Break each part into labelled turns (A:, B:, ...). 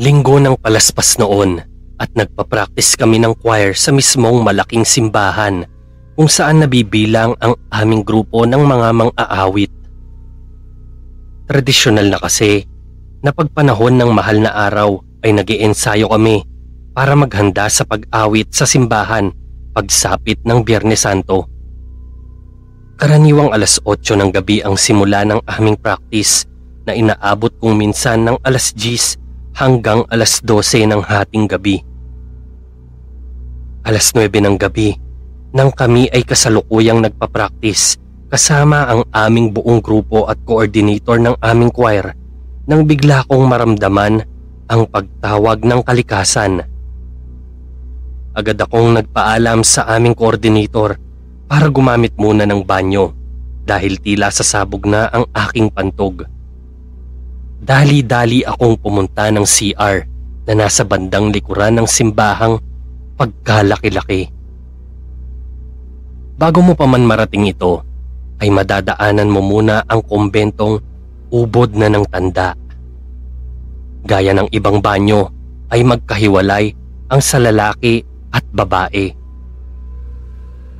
A: Linggo ng palaspas noon at nagpa-practice kami ng choir sa mismong malaking simbahan kung saan nabibilang ang aming grupo ng mga mang-aawit. Tradisyonal na kasi na pagpanahon ng mahal na araw ay nag ensayo kami para maghanda sa pag-awit sa simbahan pagsapit ng Biyernes Santo. Karaniwang alas 8 ng gabi ang simula ng aming practice na inaabot kung minsan ng alas 10 hanggang alas 12 ng hating gabi. Alas 9 ng gabi nang kami ay kasalukuyang nagpa-practice kasama ang aming buong grupo at coordinator ng aming choir nang bigla kong maramdaman ang pagtawag ng kalikasan. Agad akong nagpaalam sa aming coordinator para gumamit muna ng banyo dahil tila sasabog na ang aking pantog. Dali-dali akong pumunta ng CR na nasa bandang likuran ng simbahang pagkalaki-laki. Bago mo pa man marating ito, ay madadaanan mo muna ang kumbentong ubod na ng tanda. Gaya ng ibang banyo ay magkahiwalay ang sa lalaki at babae.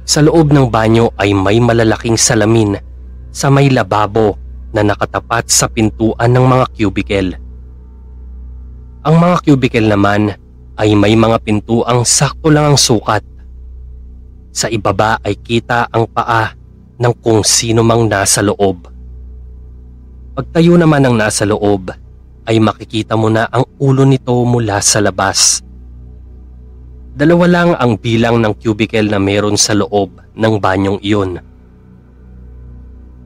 A: Sa loob ng banyo ay may malalaking salamin sa may lababo na nakatapat sa pintuan ng mga cubicle. Ang mga cubicle naman ay may mga pintuang sakto lang ang sukat. Sa ibaba ay kita ang paa ng kung sino mang nasa loob. Pagtayo naman ng nasa loob ay makikita mo na ang ulo nito mula sa labas. Dalawa lang ang bilang ng cubicle na meron sa loob ng banyong iyon.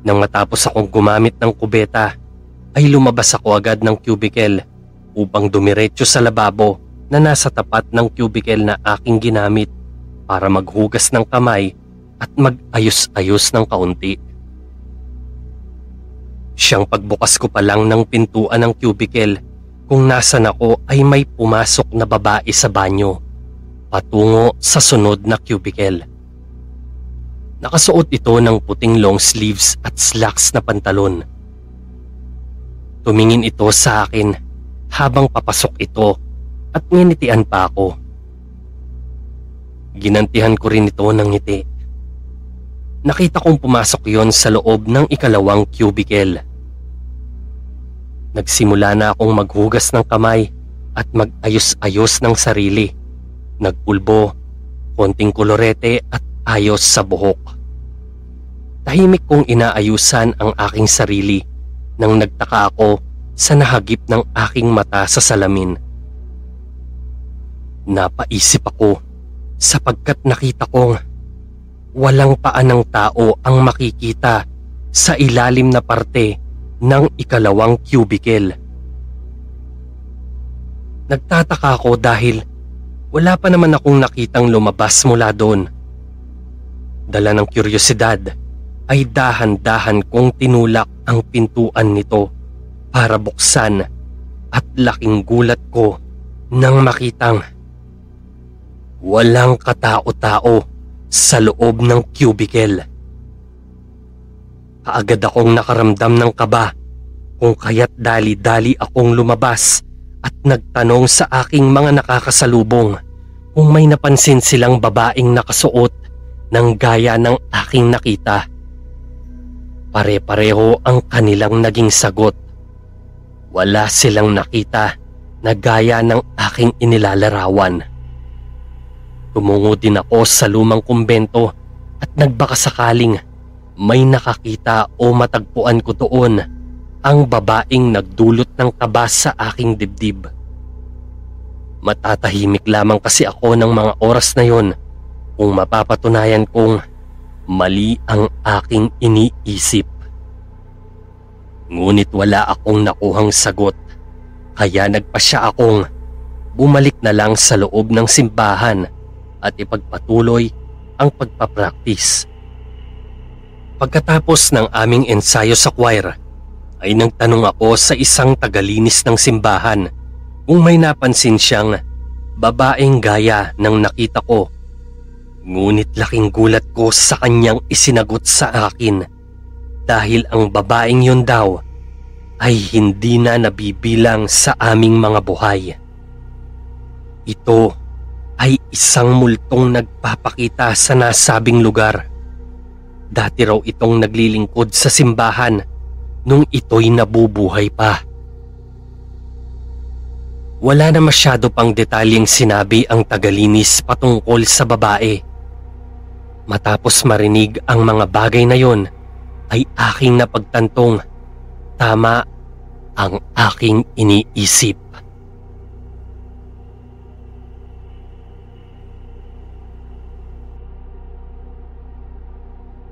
A: Nang matapos akong gumamit ng kubeta, ay lumabas ako agad ng cubicle upang dumiretso sa lababo na nasa tapat ng cubicle na aking ginamit para maghugas ng kamay at mag-ayos-ayos ng kaunti. Siyang pagbukas ko pa lang ng pintuan ng cubicle kung nasan ako ay may pumasok na babae sa banyo patungo sa sunod na cubicle. Nakasuot ito ng puting long sleeves at slacks na pantalon. Tumingin ito sa akin habang papasok ito at nginitian pa ako. Ginantihan ko rin ito ng ngiti. Nakita kong pumasok yon sa loob ng ikalawang cubicle. Nagsimula na akong maghugas ng kamay at mag-ayos-ayos ng sarili. Nagpulbo, konting kolorete at ayos sa buhok. Tahimik kong inaayusan ang aking sarili nang nagtaka ako sa nahagip ng aking mata sa salamin. Napaisip ako sapagkat nakita kong walang paan ng tao ang makikita sa ilalim na parte ng ikalawang cubicle. Nagtataka ako dahil wala pa naman akong nakitang lumabas mula doon. Dala ng kuryosidad ay dahan-dahan kong tinulak ang pintuan nito para buksan at laking gulat ko nang makitang walang katao-tao sa loob ng cubicle. Kaagad akong nakaramdam ng kaba kung kaya't dali-dali akong lumabas at nagtanong sa aking mga nakakasalubong kung may napansin silang babaeng nakasuot ng gaya ng aking nakita. Pare-pareho ang kanilang naging sagot. Wala silang nakita na gaya ng aking inilalarawan. Tumungo din ako sa lumang kumbento at nagbaka sakaling may nakakita o matagpuan ko doon ang babaeng nagdulot ng kaba sa aking dibdib. Matatahimik lamang kasi ako ng mga oras na yon kung mapapatunayan kong Mali ang aking iniisip. Ngunit wala akong nakuhang sagot kaya nagpasya akong bumalik na lang sa loob ng simbahan at ipagpatuloy ang pagpapraktis. Pagkatapos ng aming ensayo sa choir, ay nagtanong ako sa isang tagalinis ng simbahan kung may napansin siyang babaeng gaya ng nakita ko Ngunit laking gulat ko sa kanyang isinagot sa akin dahil ang babaeng yun daw ay hindi na nabibilang sa aming mga buhay. Ito ay isang multong nagpapakita sa nasabing lugar. Dati raw itong naglilingkod sa simbahan nung ito'y nabubuhay pa. Wala na masyado pang detalyeng sinabi ang tagalinis patungkol sa babae. Matapos marinig ang mga bagay na yon, ay aking napagtantong tama ang aking iniisip.